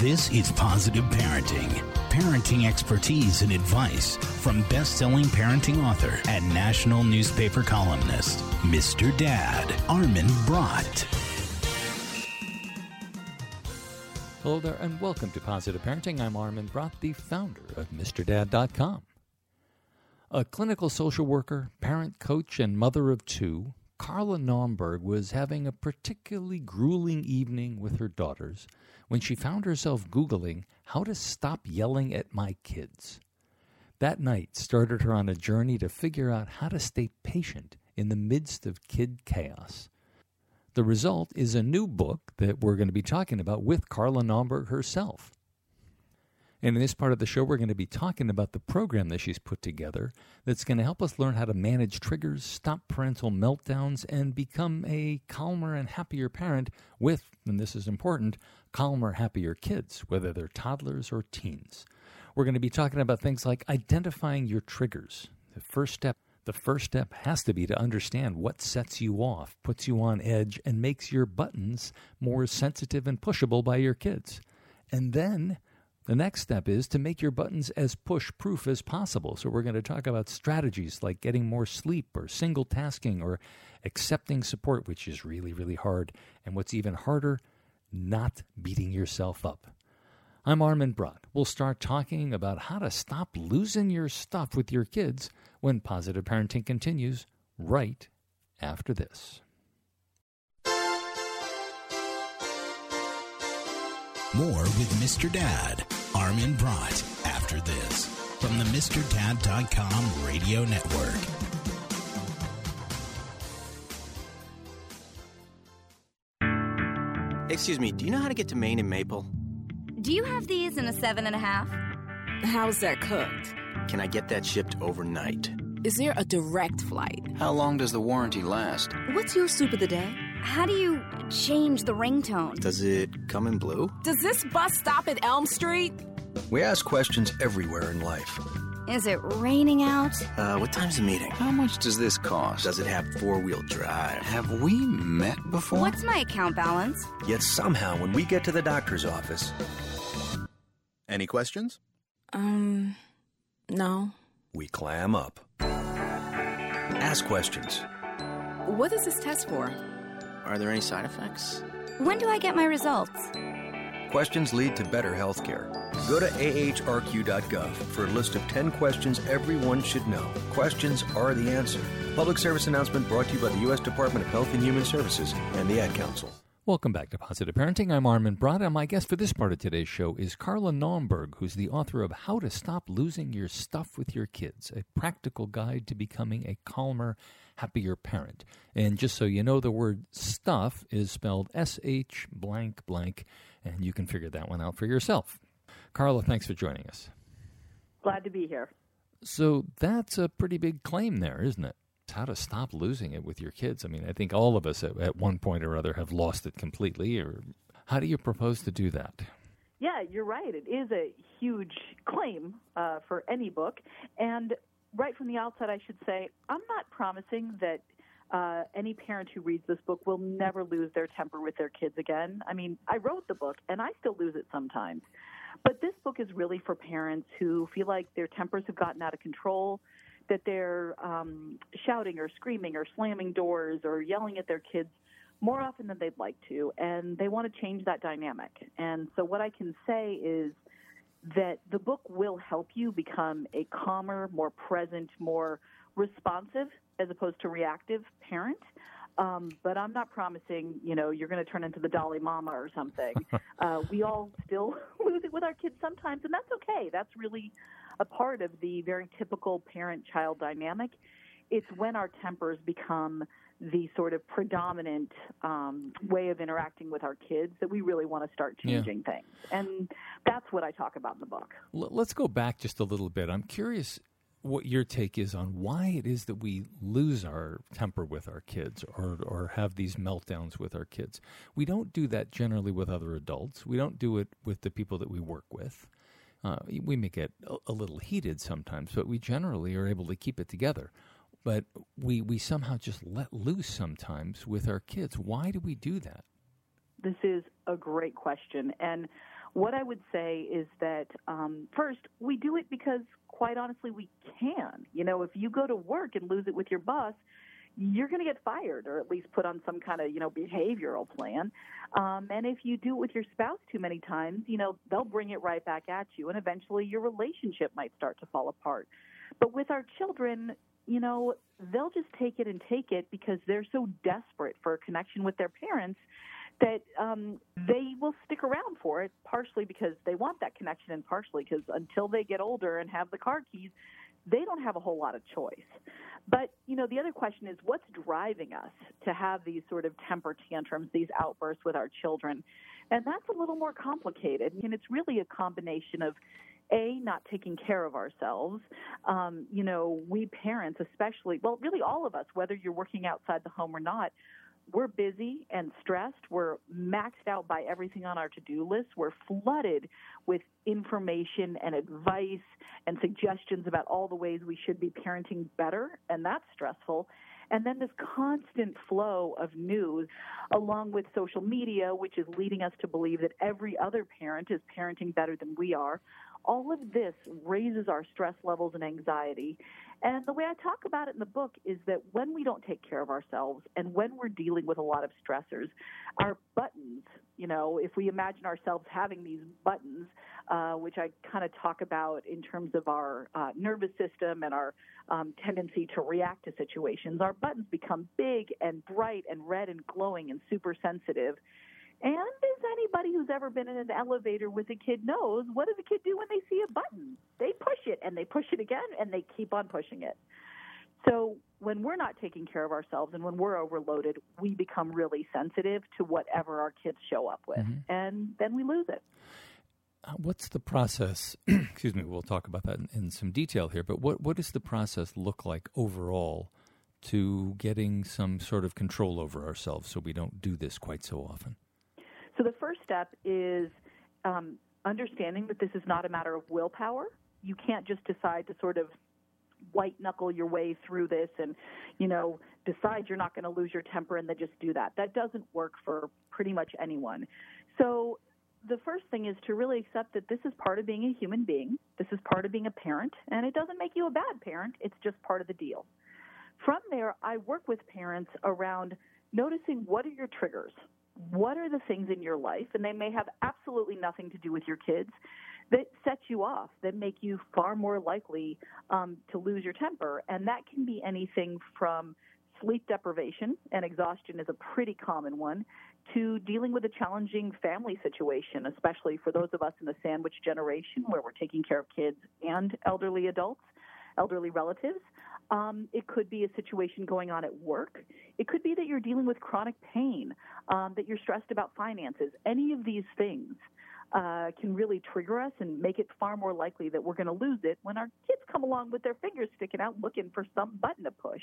This is Positive Parenting. Parenting expertise and advice from best-selling parenting author and national newspaper columnist, Mr. Dad, Armin Brott. Hello there, and welcome to Positive Parenting. I'm Armin Brott, the founder of MrDad.com. A clinical social worker, parent coach, and mother of two, Carla Naumburg was having a particularly grueling evening with her daughters when she found herself Googling how to stop yelling at my kids. That night started her on a journey to figure out how to stay patient in the midst of kid chaos. The result is a new book that we're going to be talking about with Carla Naumburg herself. And in this part of the show, we're going to be talking about the program that she's put together that's going to help us learn how to manage triggers, stop parental meltdowns, and become a calmer and happier parent with, and this is important, calmer, happier kids, whether they're toddlers or teens. We're going to be talking about things like identifying your triggers. The first step the first step has to be to understand what sets you off, puts you on edge, and makes your buttons more sensitive and pushable by your kids. And then the next step is to make your buttons as push proof as possible. So, we're going to talk about strategies like getting more sleep or single tasking or accepting support, which is really, really hard. And what's even harder, not beating yourself up. I'm Armin Brott. We'll start talking about how to stop losing your stuff with your kids when positive parenting continues right after this. More with Mr. Dad, Armin Brott, after this from the MrDad.com radio network. Excuse me, do you know how to get to Maine and Maple? Do you have these in a seven and a half? How's that cooked? Can I get that shipped overnight? Is there a direct flight? How long does the warranty last? What's your soup of the day? How do you change the ringtone? Does it come in blue? Does this bus stop at Elm Street? We ask questions everywhere in life. Is it raining out? Uh, what time's the meeting? How much does this cost? Does it have four wheel drive? Have we met before? What's my account balance? Yet somehow, when we get to the doctor's office. Any questions? Um, no. We clam up. Ask questions. What is this test for? Are there any side effects? When do I get my results? Questions lead to better healthcare. Go to ahrq.gov for a list of 10 questions everyone should know. Questions are the answer. Public service announcement brought to you by the U.S. Department of Health and Human Services and the Ad Council. Welcome back to Positive Parenting. I'm Armin Brott, and my guest for this part of today's show is Carla Naumburg, who's the author of How to Stop Losing Your Stuff with Your Kids, a practical guide to becoming a calmer, happier parent. And just so you know, the word stuff is spelled S H blank blank, and you can figure that one out for yourself. Carla, thanks for joining us. Glad to be here. So that's a pretty big claim there, isn't it? How to stop losing it with your kids. I mean, I think all of us at, at one point or other have lost it completely. Or how do you propose to do that? Yeah, you're right. It is a huge claim uh, for any book. And right from the outset, I should say, I'm not promising that uh, any parent who reads this book will never lose their temper with their kids again. I mean, I wrote the book and I still lose it sometimes. But this book is really for parents who feel like their tempers have gotten out of control, that they're um, shouting or screaming or slamming doors or yelling at their kids more often than they'd like to, and they want to change that dynamic. And so, what I can say is that the book will help you become a calmer, more present, more responsive as opposed to reactive parent. Um, but I'm not promising, you know, you're going to turn into the Dalai Lama or something. uh, we all still lose it with our kids sometimes, and that's okay. That's really a part of the very typical parent-child dynamic. It's when our tempers become the sort of predominant um, way of interacting with our kids that we really want to start changing yeah. things. And that's what I talk about in the book. L- let's go back just a little bit. I'm curious what your take is on why it is that we lose our temper with our kids or, or have these meltdowns with our kids. We don't do that generally with other adults. We don't do it with the people that we work with. Uh, we may get a, a, little heated sometimes, but we generally are able to keep it together. But we, we somehow just let loose sometimes with our kids. Why do we do that? This is a great question. And What I would say is that um, first, we do it because, quite honestly, we can. You know, if you go to work and lose it with your boss, you're going to get fired or at least put on some kind of you know behavioral plan um, and if you do it with your spouse too many times you know they'll bring it right back at you and eventually your relationship might start to fall apart but with our children you know they'll just take it and take it because they're so desperate for a connection with their parents that um, they will stick around for it partially because they want that connection and partially because until they get older and have the car keys they don't have a whole lot of choice. But, you know, the other question is what's driving us to have these sort of temper tantrums, these outbursts with our children? And that's a little more complicated. And it's really a combination of a not taking care of ourselves um, you know we parents especially well really all of us whether you're working outside the home or not we're busy and stressed. We're maxed out by everything on our to do list. We're flooded with information and advice and suggestions about all the ways we should be parenting better, and that's stressful. And then this constant flow of news, along with social media, which is leading us to believe that every other parent is parenting better than we are. All of this raises our stress levels and anxiety. And the way I talk about it in the book is that when we don't take care of ourselves and when we're dealing with a lot of stressors, our buttons, you know, if we imagine ourselves having these buttons, uh, which I kind of talk about in terms of our uh, nervous system and our um, tendency to react to situations, our buttons become big and bright and red and glowing and super sensitive. And as anybody who's ever been in an elevator with a kid knows, what does a kid do when they see a button? They push it and they push it again and they keep on pushing it. So when we're not taking care of ourselves and when we're overloaded, we become really sensitive to whatever our kids show up with, mm-hmm. and then we lose it. Uh, what's the process? excuse me. We'll talk about that in, in, some detail here. But what what does the process look like overall to getting some sort of control over ourselves so we don't do this quite so often? So the first step is um, understanding that this is not a matter of willpower. You can't just decide to sort of white knuckle your way through this and, you know, decide you're not going to lose your temper and then just do that. That doesn't work for pretty much anyone. So the first thing is to really accept that this is part of being a human being. This is part of being a parent, and it doesn't make you a bad parent. It's just part of the deal. From there, I work with parents around noticing what are your triggers what are the things in your life, and they may have absolutely nothing to do with your kids, that set you off, that make you far more likely um, to lose your temper. And that can be anything from sleep deprivation, and exhaustion is a pretty common one, to dealing with a challenging family situation, especially for those of us in the sandwich generation where we're taking care of kids and elderly adults, elderly relatives. Um, it could be a situation going on at work. It could be that you're dealing with chronic pain, um, that you're stressed about finances. Any of these things uh, can really trigger us and make it far more likely that we're going to lose it when our kids come along with their fingers sticking out looking for some button to push.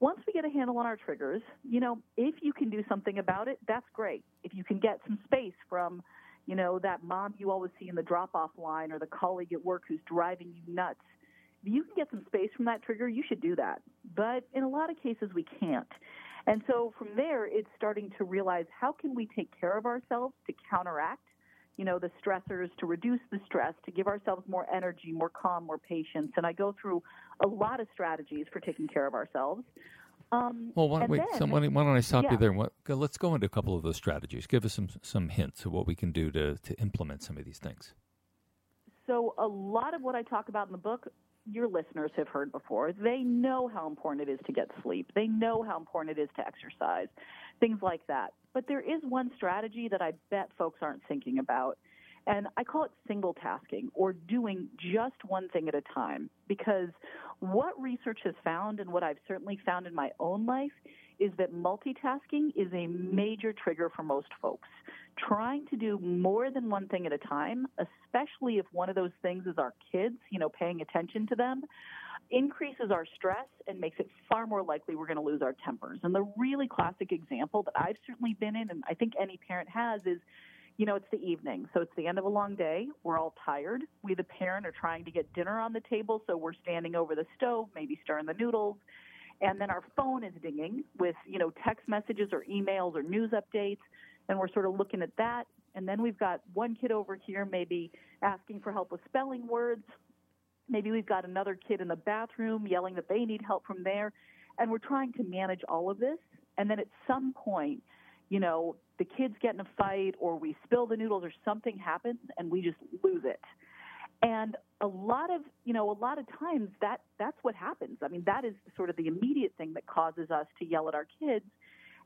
Once we get a handle on our triggers, you know, if you can do something about it, that's great. If you can get some space from, you know, that mom you always see in the drop off line or the colleague at work who's driving you nuts, if you can get some space from that trigger, you should do that. But in a lot of cases, we can't. And so from there, it's starting to realize how can we take care of ourselves to counteract, you know, the stressors, to reduce the stress, to give ourselves more energy, more calm, more patience. And I go through a lot of strategies for taking care of ourselves. Um, well, why, don't, wait, then, why, don't I stop yeah. you there? What, let's go into a couple of those strategies. Give us some some hints of what we can do to to implement some of these things. So, a lot of what I talk about in the book your listeners have heard before. They know how important it is to get sleep. They know how important it is to exercise, things like that. But there is one strategy that I bet folks aren't thinking about. And I call it single tasking or doing just one thing at a time. Because what research has found, and what I've certainly found in my own life, is that multitasking is a major trigger for most folks. Trying to do more than one thing at a time, especially if one of those things is our kids, you know, paying attention to them, increases our stress and makes it far more likely we're going to lose our tempers. And the really classic example that I've certainly been in, and I think any parent has, is you know, it's the evening. So it's the end of a long day. We're all tired. We, the parent, are trying to get dinner on the table. So we're standing over the stove, maybe stirring the noodles and then our phone is dinging with you know text messages or emails or news updates and we're sort of looking at that. And then we've got one kid over here maybe asking for help with spelling words. Maybe we've got another kid in the bathroom yelling that they need help from there. And we're trying to manage all of this. And then at some point, you know, the kids get in a fight or we spill the noodles or something happens and we just lose it. And a lot of, you know, a lot of times that that's what happens. I mean, that is sort of the immediate thing that causes us to yell at our kids.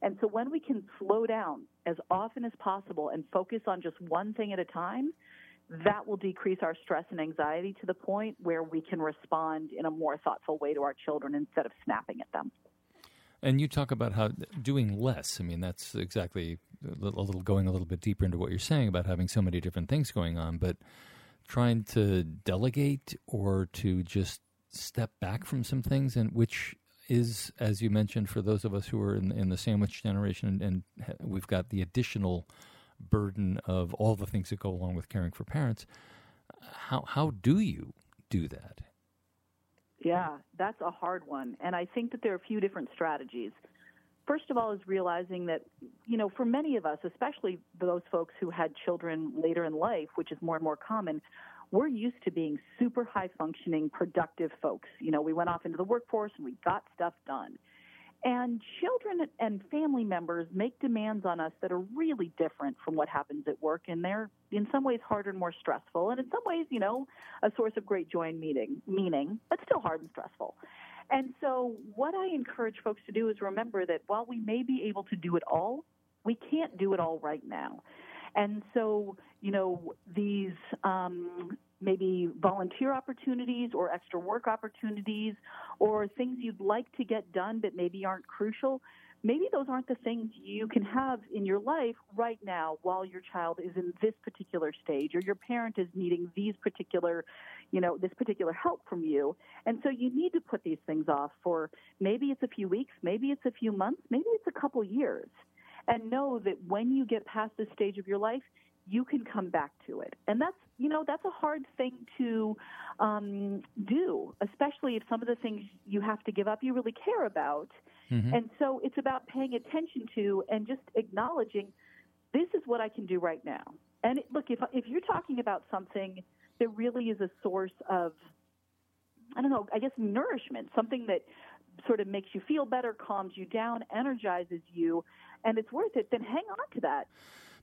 And so when we can slow down as often as possible and focus on just one thing at a time, that will decrease our stress and anxiety to the point where we can respond in a more thoughtful way to our children instead of snapping at them. And you talk about how doing less. I mean, that's exactly a little going a little bit deeper into what you're saying about having so many different things going on, but trying to delegate or to just step back from some things, and which is, as you mentioned, for those of us who are in, in the sandwich generation, and we've got the additional burden of all the things that go along with caring for parents. How how do you do that? Yeah, that's a hard one. And I think that there are a few different strategies. First of all, is realizing that, you know, for many of us, especially those folks who had children later in life, which is more and more common, we're used to being super high functioning, productive folks. You know, we went off into the workforce and we got stuff done. And children and family members make demands on us that are really different from what happens at work, and they're in some ways harder and more stressful, and in some ways, you know, a source of great joy and meaning, meaning, but still hard and stressful. And so, what I encourage folks to do is remember that while we may be able to do it all, we can't do it all right now. And so, you know, these um, maybe volunteer opportunities or extra work opportunities or things you'd like to get done but maybe aren't crucial, maybe those aren't the things you can have in your life right now while your child is in this particular stage or your parent is needing these particular, you know, this particular help from you. And so you need to put these things off for maybe it's a few weeks, maybe it's a few months, maybe it's a couple years. And know that when you get past this stage of your life, you can come back to it. And that's, you know, that's a hard thing to um, do, especially if some of the things you have to give up you really care about. Mm-hmm. And so it's about paying attention to and just acknowledging this is what I can do right now. And it, look, if, if you're talking about something that really is a source of, I don't know, I guess nourishment, something that sort of makes you feel better, calms you down, energizes you, and it's worth it, then hang on to that.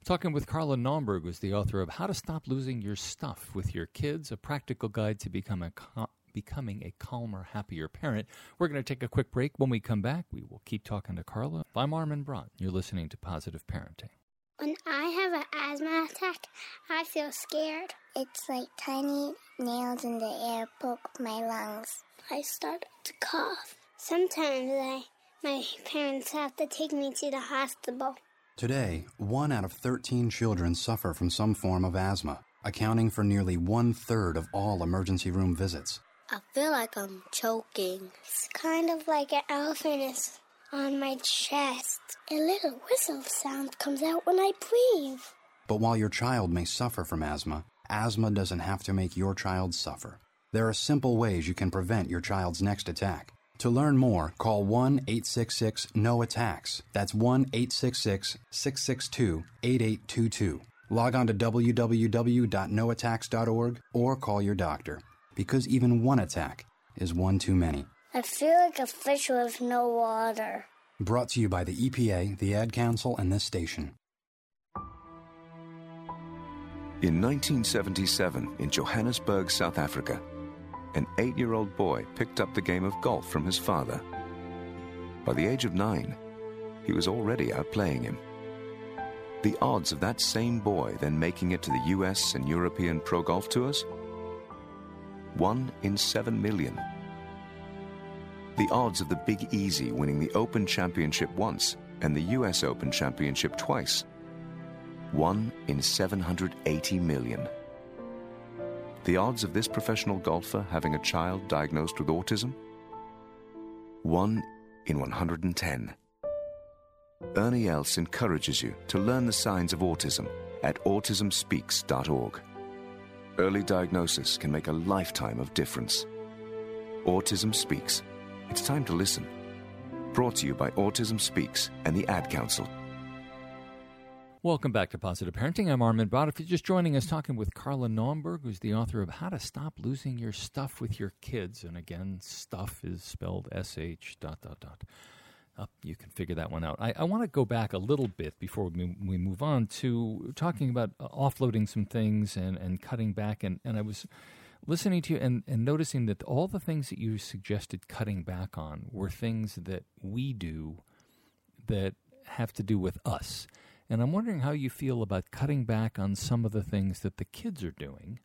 Talking with Carla Naumburg, who's the author of How to Stop Losing Your Stuff with Your Kids, a practical guide to become a becoming a calmer, happier parent. We're going to take a quick break. When we come back, we will keep talking to Carla. I'm Armin Brott. You're listening to Positive Parenting. When I have an asthma attack, I feel scared. It's like tiny nails in the air poke my lungs. I start to cough. Sometimes I, my parents have to take me to the hospital. Today, one out of 13 children suffer from some form of asthma, accounting for nearly one third of all emergency room visits. I feel like I'm choking. It's kind of like an elephant is on my chest. A little whistle sound comes out when I breathe. But while your child may suffer from asthma, asthma doesn't have to make your child suffer. There are simple ways you can prevent your child's next attack. To learn more, call 1 866 No Attacks. That's 1 866 662 8822. Log on to www.noattacks.org or call your doctor because even one attack is one too many. I feel like a fish with no water. Brought to you by the EPA, the Ad Council, and this station. In 1977, in Johannesburg, South Africa, an eight year old boy picked up the game of golf from his father. By the age of nine, he was already outplaying him. The odds of that same boy then making it to the US and European Pro Golf Tours? One in seven million. The odds of the Big Easy winning the Open Championship once and the US Open Championship twice? One in 780 million. The odds of this professional golfer having a child diagnosed with autism? 1 in 110. Ernie Els encourages you to learn the signs of autism at autismspeaks.org. Early diagnosis can make a lifetime of difference. Autism Speaks. It's time to listen. Brought to you by Autism Speaks and the Ad Council. Welcome back to Positive Parenting. I'm Armin Brott. If you're just joining us, talking with Carla Naumburg, who's the author of How to Stop Losing Your Stuff with Your Kids. And again, stuff is spelled S H dot dot dot. Uh, you can figure that one out. I, I want to go back a little bit before we, we move on to talking about uh, offloading some things and, and cutting back. And, and I was listening to you and, and noticing that all the things that you suggested cutting back on were things that we do that have to do with us. And I'm wondering how you feel about cutting back on some of the things that the kids are doing,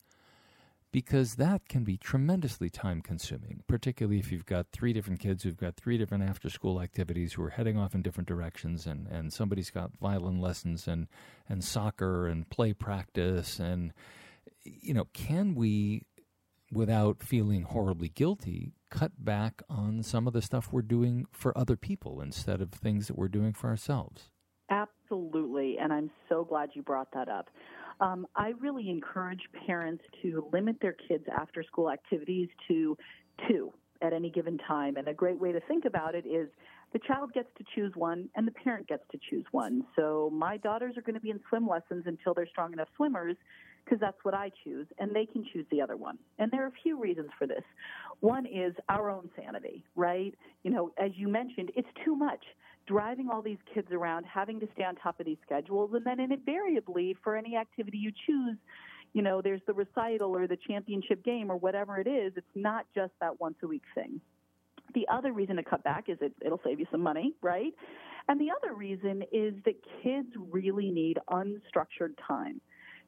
because that can be tremendously time consuming, particularly if you've got three different kids who've got three different after school activities who are heading off in different directions, and, and somebody's got violin lessons and, and soccer and play practice. And, you know, can we, without feeling horribly guilty, cut back on some of the stuff we're doing for other people instead of things that we're doing for ourselves? Absolutely, and I'm so glad you brought that up. Um, I really encourage parents to limit their kids' after school activities to two at any given time. And a great way to think about it is the child gets to choose one and the parent gets to choose one. So my daughters are going to be in swim lessons until they're strong enough swimmers because that's what I choose, and they can choose the other one. And there are a few reasons for this. One is our own sanity, right? You know, as you mentioned, it's too much driving all these kids around, having to stay on top of these schedules, and then invariably for any activity you choose, you know, there's the recital or the championship game or whatever it is. It's not just that once a week thing. The other reason to cut back is it, it'll save you some money, right? And the other reason is that kids really need unstructured time.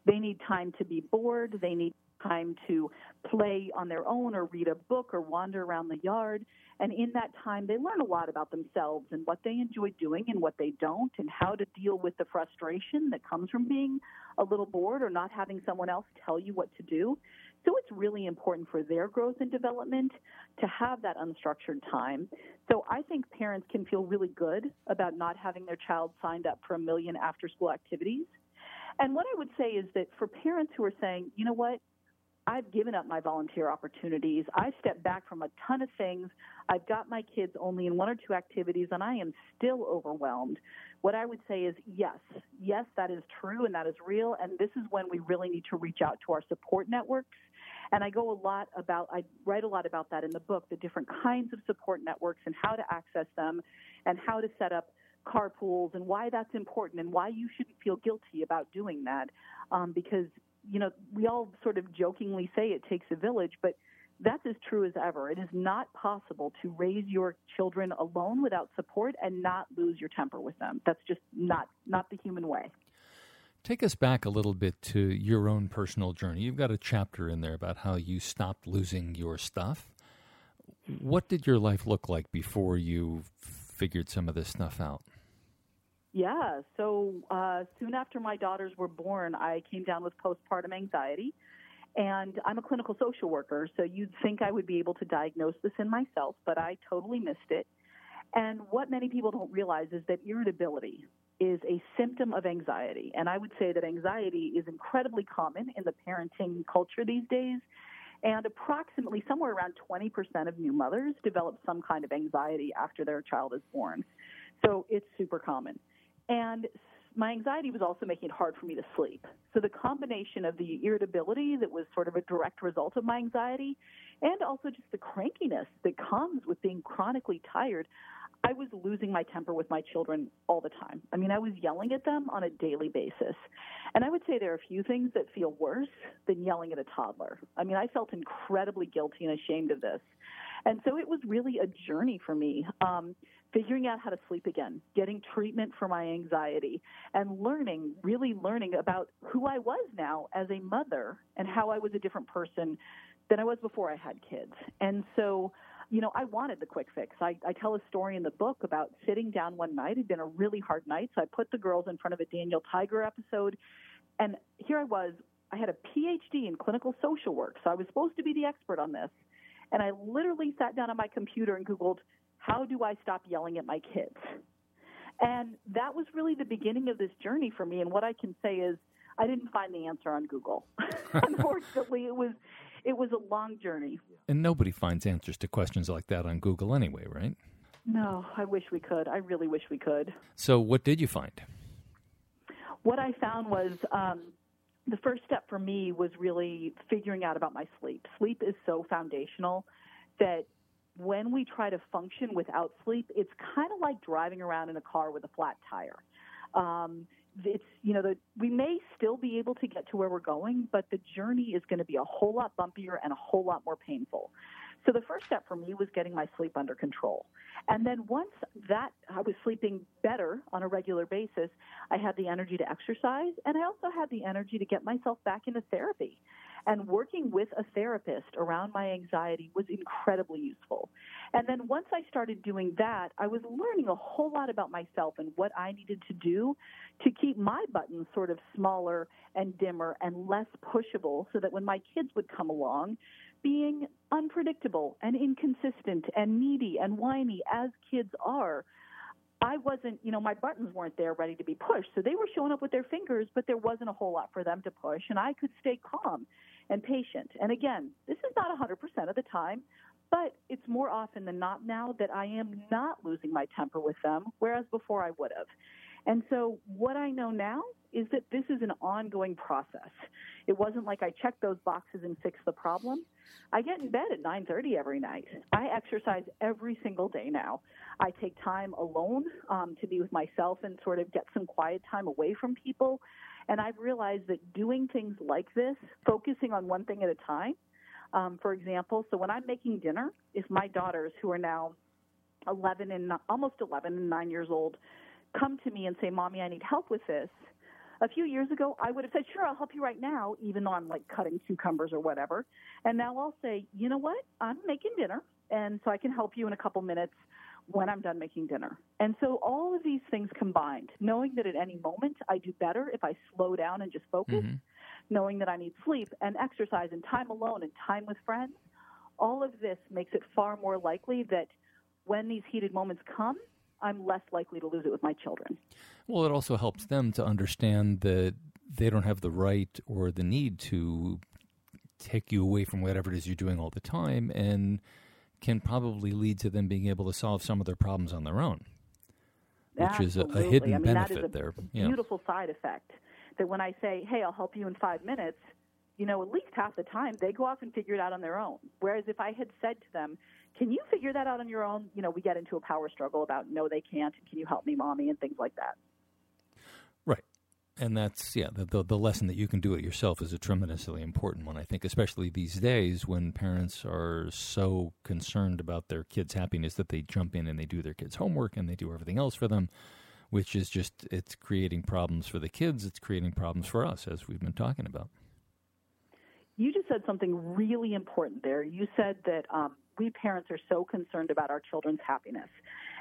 They need time to be bored. They need time to play on their own or read a book or wander around the yard. And in that time, they learn a lot about themselves and what they enjoy doing and what they don't, and how to deal with the frustration that comes from being a little bored or not having someone else tell you what to do. So it's really important for their growth and development to have that unstructured time. So I think parents can feel really good about not having their child signed up for a million after school activities. And what I would say is that for parents who are saying, you know what, I've given up my volunteer opportunities. I've stepped back from a ton of things. I've got my kids only in one or two activities, and I am still overwhelmed. What I would say is yes, yes, that is true and that is real. And this is when we really need to reach out to our support networks. And I go a lot about, I write a lot about that in the book, the different kinds of support networks and how to access them and how to set up carpools and why that's important and why you shouldn't feel guilty about doing that. Um, because you know, we all sort of jokingly say it takes a village, but that's as true as ever. It is not possible to raise your children alone without support and not lose your temper with them. That's just not not the human way. Take us back a little bit to your own personal journey. You've got a chapter in there about how you stopped losing your stuff. What did your life look like before you figured some of this stuff out? Yeah. So uh, soon after my daughters were born, I came down with postpartum anxiety. And I'm a clinical social worker, so you'd think I would be able to diagnose this in myself, but I totally missed it. And what many people don't realize is that irritability is a symptom of anxiety. And I would say that anxiety is incredibly common in the parenting culture these days. And approximately somewhere around 20% of new mothers develop some kind of anxiety after their child is born. So it's super common. And my anxiety was also making it hard for me to sleep. So the combination of the irritability that was sort of a direct result of my anxiety and also just the crankiness that comes with being chronically tired, I was losing my temper with my children all the time. I mean, I was yelling at them on a daily basis. And I would say there are a few things that feel worse than yelling at a toddler. I mean, I felt incredibly guilty and ashamed of this. And so it was really a journey for me. Um, figuring out how to sleep again, getting treatment for my anxiety, and learning, really learning about who I was now as a mother and how I was a different person than I was before I had kids. And so, you know, I wanted the quick fix. I, I tell a story in the book about sitting down one night. It had been a really hard night, so I put the girls in front of a Daniel Tiger episode, and here I was. I had a PhD in clinical social work, so I was supposed to be the expert on this. And I literally sat down on my computer and Googled how do I stop yelling at my kids? And that was really the beginning of this journey for me. And what I can say is, I didn't find the answer on Google. Unfortunately, it was it was a long journey. And nobody finds answers to questions like that on Google anyway, right? No, I wish we could. I really wish we could. So, what did you find? what I found was um, the first step for me was really figuring out about my sleep. Sleep is so foundational that when we try to function without sleep, it's kind of like driving around in a car with a flat tire. Um, it's you know the, we may still be able to get to where we're going, but the journey is going to be a whole lot bumpier and a whole lot more painful. So the first step for me was getting my sleep under control. And then once that I was sleeping better on a regular basis, I had the energy to exercise and I also had the energy to get myself back into therapy. And working with a therapist around my anxiety was incredibly useful. And then once I started doing that, I was learning a whole lot about myself and what I needed to do to keep my buttons sort of smaller and dimmer and less pushable so that when my kids would come along, being unpredictable and inconsistent and needy and whiny as kids are, I wasn't, you know, my buttons weren't there ready to be pushed. So they were showing up with their fingers, but there wasn't a whole lot for them to push. And I could stay calm and patient. And again, this is not 100% of the time, but it's more often than not now that I am not losing my temper with them, whereas before I would have. And so what I know now is that this is an ongoing process. It wasn't like I checked those boxes and fixed the problem. I get in bed at 9:30 every night. I exercise every single day now. I take time alone um, to be with myself and sort of get some quiet time away from people. And I've realized that doing things like this, focusing on one thing at a time, um, for example, so when I'm making dinner, if my daughters, who are now 11 and almost 11 and 9 years old, come to me and say, Mommy, I need help with this, a few years ago, I would have said, Sure, I'll help you right now, even though I'm like cutting cucumbers or whatever. And now I'll say, You know what? I'm making dinner, and so I can help you in a couple minutes when I'm done making dinner. And so all of these things combined, knowing that at any moment I do better if I slow down and just focus, mm-hmm. Knowing that I need sleep and exercise and time alone and time with friends, all of this makes it far more likely that when these heated moments come, I'm less likely to lose it with my children. Well, it also helps them to understand that they don't have the right or the need to take you away from whatever it is you're doing all the time and can probably lead to them being able to solve some of their problems on their own, which Absolutely. is a, a hidden I mean, benefit that is a there. Beautiful side effect that when I say, hey, I'll help you in five minutes, you know, at least half the time they go off and figure it out on their own. Whereas if I had said to them, can you figure that out on your own? You know, we get into a power struggle about no, they can't. Can you help me, mommy, and things like that. Right. And that's yeah, the, the, lesson that you can do it yourself is a tremendously important one. I think, especially these days when parents are so concerned about their kids' happiness that they jump in and they do their kids' homework and they do everything else for them, which is just it's creating problems for the kids. It's creating problems for us, as we've been talking about. You just said something really important there. You said that um, we parents are so concerned about our children's happiness.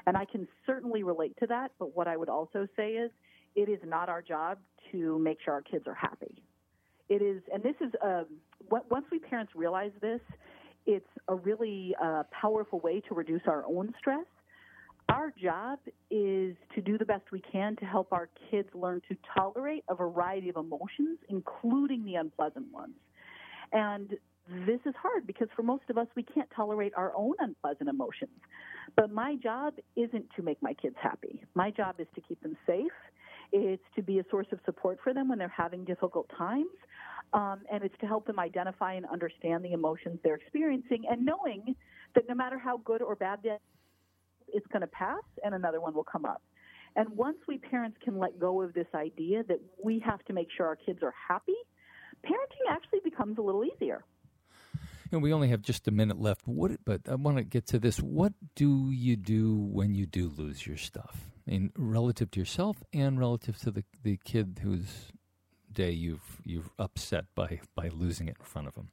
And I can certainly relate to that, but what I would also say is it is not our job to make sure our kids are happy. It is, and this is, um, once we parents realize this, it's a really uh, powerful way to reduce our own stress. Our job is to do the best we can to help our kids learn to tolerate a variety of emotions, including the unpleasant ones. And this is hard because for most of us, we can't tolerate our own unpleasant emotions. But my job isn't to make my kids happy. My job is to keep them safe. It's to be a source of support for them when they're having difficult times. Um, and it's to help them identify and understand the emotions they're experiencing and knowing that no matter how good or bad that it's going to pass and another one will come up. And once we parents can let go of this idea that we have to make sure our kids are happy, parenting actually becomes a little easier. And we only have just a minute left. What, but I want to get to this. What do you do when you do lose your stuff? I mean, relative to yourself and relative to the the kid whose day you've you've upset by by losing it in front of them.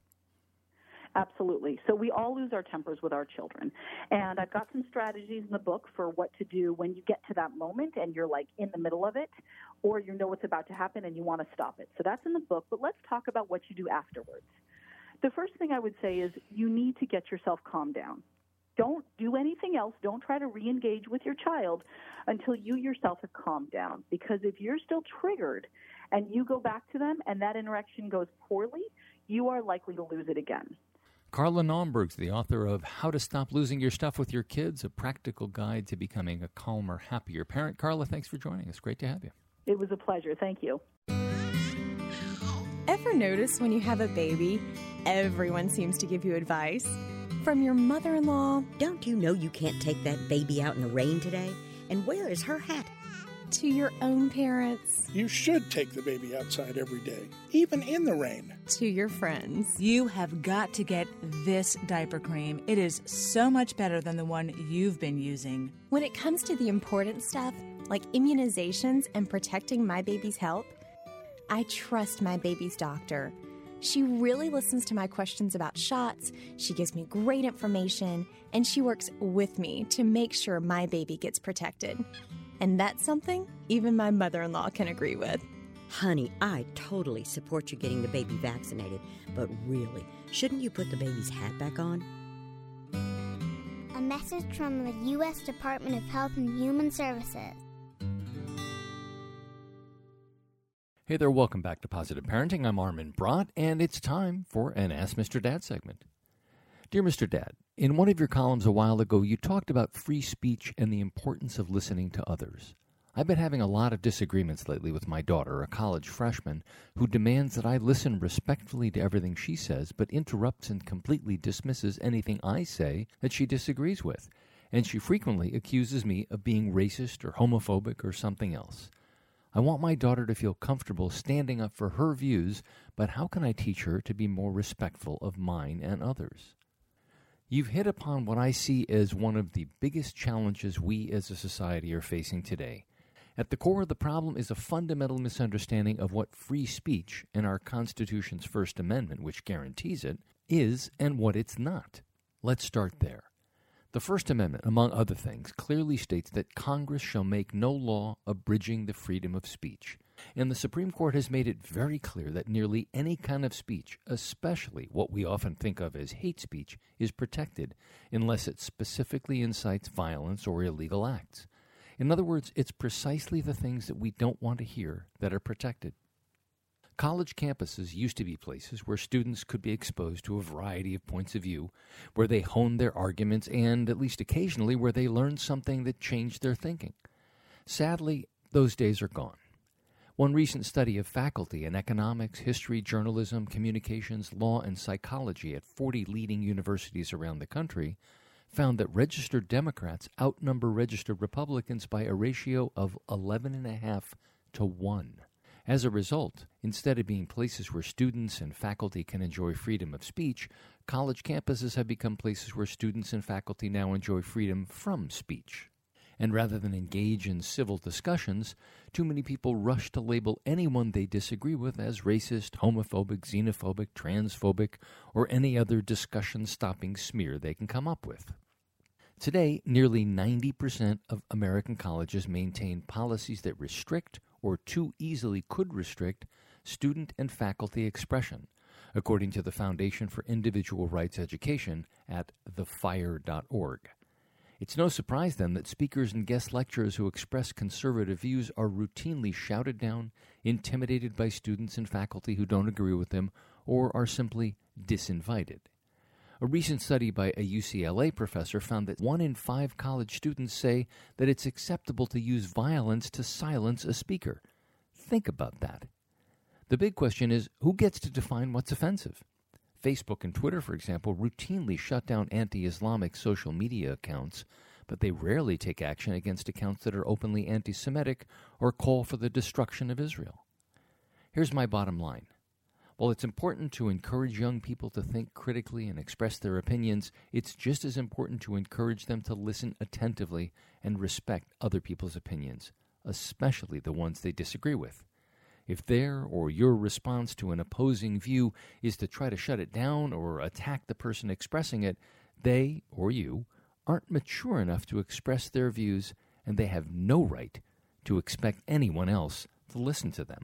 Absolutely. So we all lose our tempers with our children. And I've got some strategies in the book for what to do when you get to that moment and you're like in the middle of it or you know what's about to happen and you want to stop it. So that's in the book, but let's talk about what you do afterwards. The first thing I would say is you need to get yourself calmed down. Don't do anything else. Don't try to re engage with your child until you yourself have calmed down. Because if you're still triggered and you go back to them and that interaction goes poorly, you are likely to lose it again. Carla Naumburg's the author of How to Stop Losing Your Stuff with Your Kids, a practical guide to becoming a calmer, happier parent. Carla, thanks for joining us. Great to have you. It was a pleasure. Thank you. Ever notice when you have a baby, everyone seems to give you advice? From your mother in law. Don't you know you can't take that baby out in the rain today? And where is her hat? To your own parents. You should take the baby outside every day, even in the rain. To your friends. You have got to get this diaper cream. It is so much better than the one you've been using. When it comes to the important stuff, like immunizations and protecting my baby's health, I trust my baby's doctor. She really listens to my questions about shots, she gives me great information, and she works with me to make sure my baby gets protected. And that's something even my mother in law can agree with. Honey, I totally support you getting the baby vaccinated, but really, shouldn't you put the baby's hat back on? A message from the U.S. Department of Health and Human Services. Hey there, welcome back to Positive Parenting. I'm Armin Brott, and it's time for an Ask Mr. Dad segment. Dear Mr. Dad, in one of your columns a while ago, you talked about free speech and the importance of listening to others. I've been having a lot of disagreements lately with my daughter, a college freshman, who demands that I listen respectfully to everything she says, but interrupts and completely dismisses anything I say that she disagrees with. And she frequently accuses me of being racist or homophobic or something else. I want my daughter to feel comfortable standing up for her views, but how can I teach her to be more respectful of mine and others? You've hit upon what I see as one of the biggest challenges we as a society are facing today. At the core of the problem is a fundamental misunderstanding of what free speech in our Constitution's First Amendment, which guarantees it, is and what it's not. Let's start there. The First Amendment, among other things, clearly states that Congress shall make no law abridging the freedom of speech. And the Supreme Court has made it very clear that nearly any kind of speech, especially what we often think of as hate speech, is protected unless it specifically incites violence or illegal acts. In other words, it's precisely the things that we don't want to hear that are protected. College campuses used to be places where students could be exposed to a variety of points of view, where they honed their arguments, and, at least occasionally, where they learned something that changed their thinking. Sadly, those days are gone. One recent study of faculty in economics, history, journalism, communications, law, and psychology at 40 leading universities around the country found that registered Democrats outnumber registered Republicans by a ratio of 11.5 to 1. As a result, instead of being places where students and faculty can enjoy freedom of speech, college campuses have become places where students and faculty now enjoy freedom from speech. And rather than engage in civil discussions, too many people rush to label anyone they disagree with as racist, homophobic, xenophobic, transphobic, or any other discussion stopping smear they can come up with. Today, nearly 90% of American colleges maintain policies that restrict or too easily could restrict student and faculty expression, according to the Foundation for Individual Rights Education at thefire.org. It's no surprise then that speakers and guest lecturers who express conservative views are routinely shouted down, intimidated by students and faculty who don't agree with them, or are simply disinvited. A recent study by a UCLA professor found that one in five college students say that it's acceptable to use violence to silence a speaker. Think about that. The big question is who gets to define what's offensive? Facebook and Twitter, for example, routinely shut down anti Islamic social media accounts, but they rarely take action against accounts that are openly anti Semitic or call for the destruction of Israel. Here's my bottom line while it's important to encourage young people to think critically and express their opinions, it's just as important to encourage them to listen attentively and respect other people's opinions, especially the ones they disagree with. If their or your response to an opposing view is to try to shut it down or attack the person expressing it, they or you aren't mature enough to express their views and they have no right to expect anyone else to listen to them.